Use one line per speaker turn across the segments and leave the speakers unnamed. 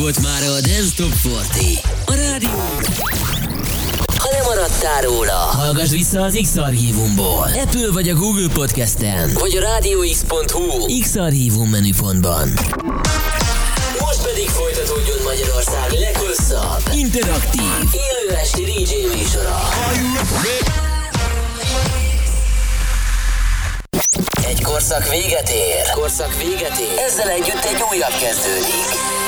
volt már a Dance Top 40. A rádió. Ha lemaradtál róla, hallgass vissza az X-Archívumból. Apple vagy a Google Podcasten, vagy a rádióx.hu X-Archívum menüpontban. Most pedig folytatódjon Magyarország leghosszabb, interaktív, élő esti DJ műsora. Egy korszak véget ér. Korszak véget ér. Ezzel együtt egy újabb kezdődik.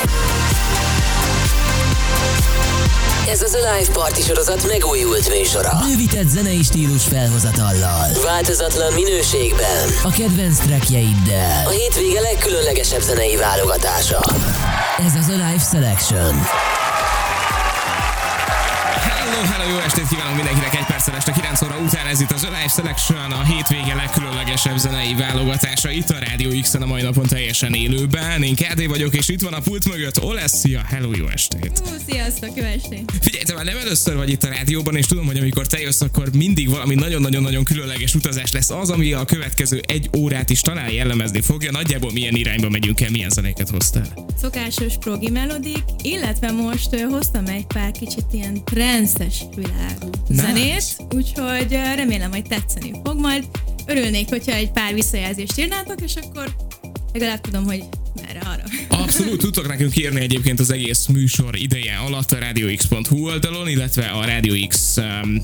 Ez az Alive Party sorozat megújult műsora. Bővített zenei stílus felhozatallal. Változatlan minőségben. A kedvenc trackjeiddel. A hétvége legkülönlegesebb zenei válogatása. Ez az Alive Selection.
Hello, hello, jó estét kívánok mindenkinek egy perccel este 9 óra után ez itt az Alive Selection, a hétvége legkülönlegesebb zenei válogatása itt a Rádió x a mai napon teljesen élőben. Én Kádé vagyok, és itt van a pult mögött Olessia. Hello, jó estét!
Hú, sziasztok, jó estét!
Figyelj, te már nem először vagy itt a rádióban, és tudom, hogy amikor te jössz, akkor mindig valami nagyon-nagyon-nagyon különleges utazás lesz az, ami a következő egy órát is talán jellemezni fogja. Nagyjából milyen irányba megyünk el, milyen zenéket hoztál?
Szokásos progi melodik, illetve most hoztam egy pár kicsit ilyen transzes világú
Nice.
zenét, úgyhogy remélem, hogy tetszeni fog majd. Örülnék, hogyha egy pár visszajelzést írnátok, és akkor legalább tudom, hogy merre arra.
Abszolút, tudtok nekünk írni egyébként az egész műsor ideje alatt a radiox.hu oldalon, illetve a Radio X um,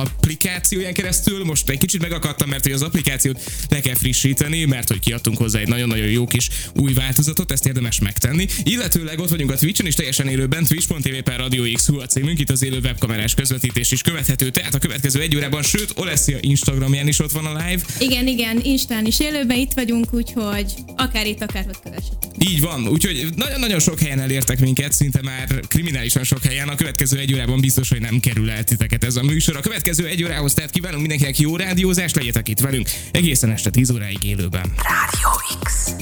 applikációján keresztül. Most egy kicsit megakadtam, mert hogy az applikációt le kell frissíteni, mert hogy kiadtunk hozzá egy nagyon-nagyon jó kis új változatot, ezt érdemes megtenni. Illetőleg ott vagyunk a Twitch-en is teljesen élőben, twitch.tv per Radio X a címünk, itt az élő webkamerás közvetítés is követhető, tehát a következő egy órában, sőt, Olessia Instagramján is ott van a live.
Igen, igen, Instán is élőben itt vagyunk, úgyhogy akár itt, akár ott kövessetek.
Így van, úgyhogy nagyon-nagyon sok helyen elértek minket, szinte már kriminálisan sok helyen. A következő egy órában biztos, hogy nem kerül el titeket ez a műsor. A következő egy órához tehát kívánunk mindenkinek jó rádiózást, legyetek itt velünk egészen este 10 óráig élőben.
Rádió X.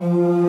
Mm-hmm.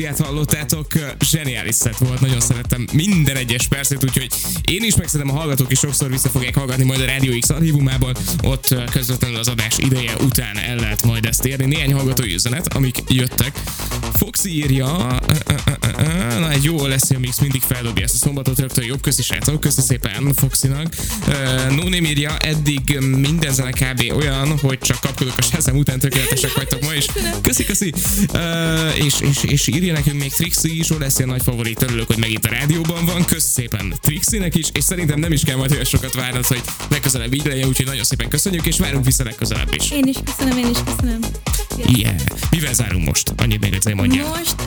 Olesziát hallottátok, zseniális szett volt, nagyon szerettem minden egyes percet, úgyhogy én is meg szerintem a hallgatók is sokszor vissza fogják hallgatni majd a Radio X archívumában, ott közvetlenül az adás ideje után el lehet majd ezt érni. Néhány hallgatói üzenet, amik jöttek. Foxy írja, egy jó lesz mix, mindig feldobja ezt a szombatot rögtön jobb köszi srácok, köszi szépen Foxinak. Nóném írja, eddig minden zene kb. olyan, hogy csak kapkodok a sezem után tökéletesek vagytok ma is. Köszi, köszi. Uh, és, és, és írja nekünk még Trixie is, lesz ilyen nagy favorit, örülök, hogy megint a rádióban van. Köszi szépen Trixie-nek is, és szerintem nem is kell majd olyan sokat várnod, hogy legközelebb így legyen, úgyhogy nagyon szépen köszönjük, és várunk vissza legközelebb is.
Én is köszönöm, én is köszönöm.
Yeah. Mivel zárunk most? Annyit még egyszer mondjál.
Most uh,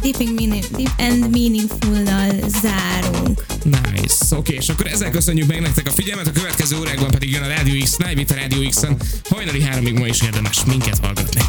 deep, meaning, deep and meaningful-nal zárunk.
Nice. Oké, okay, és akkor ezzel köszönjük meg nektek a figyelmet, a következő órákban pedig jön a Radio X Night, a Radio X-en. Hajnali háromig ma is érdemes minket hallgatni.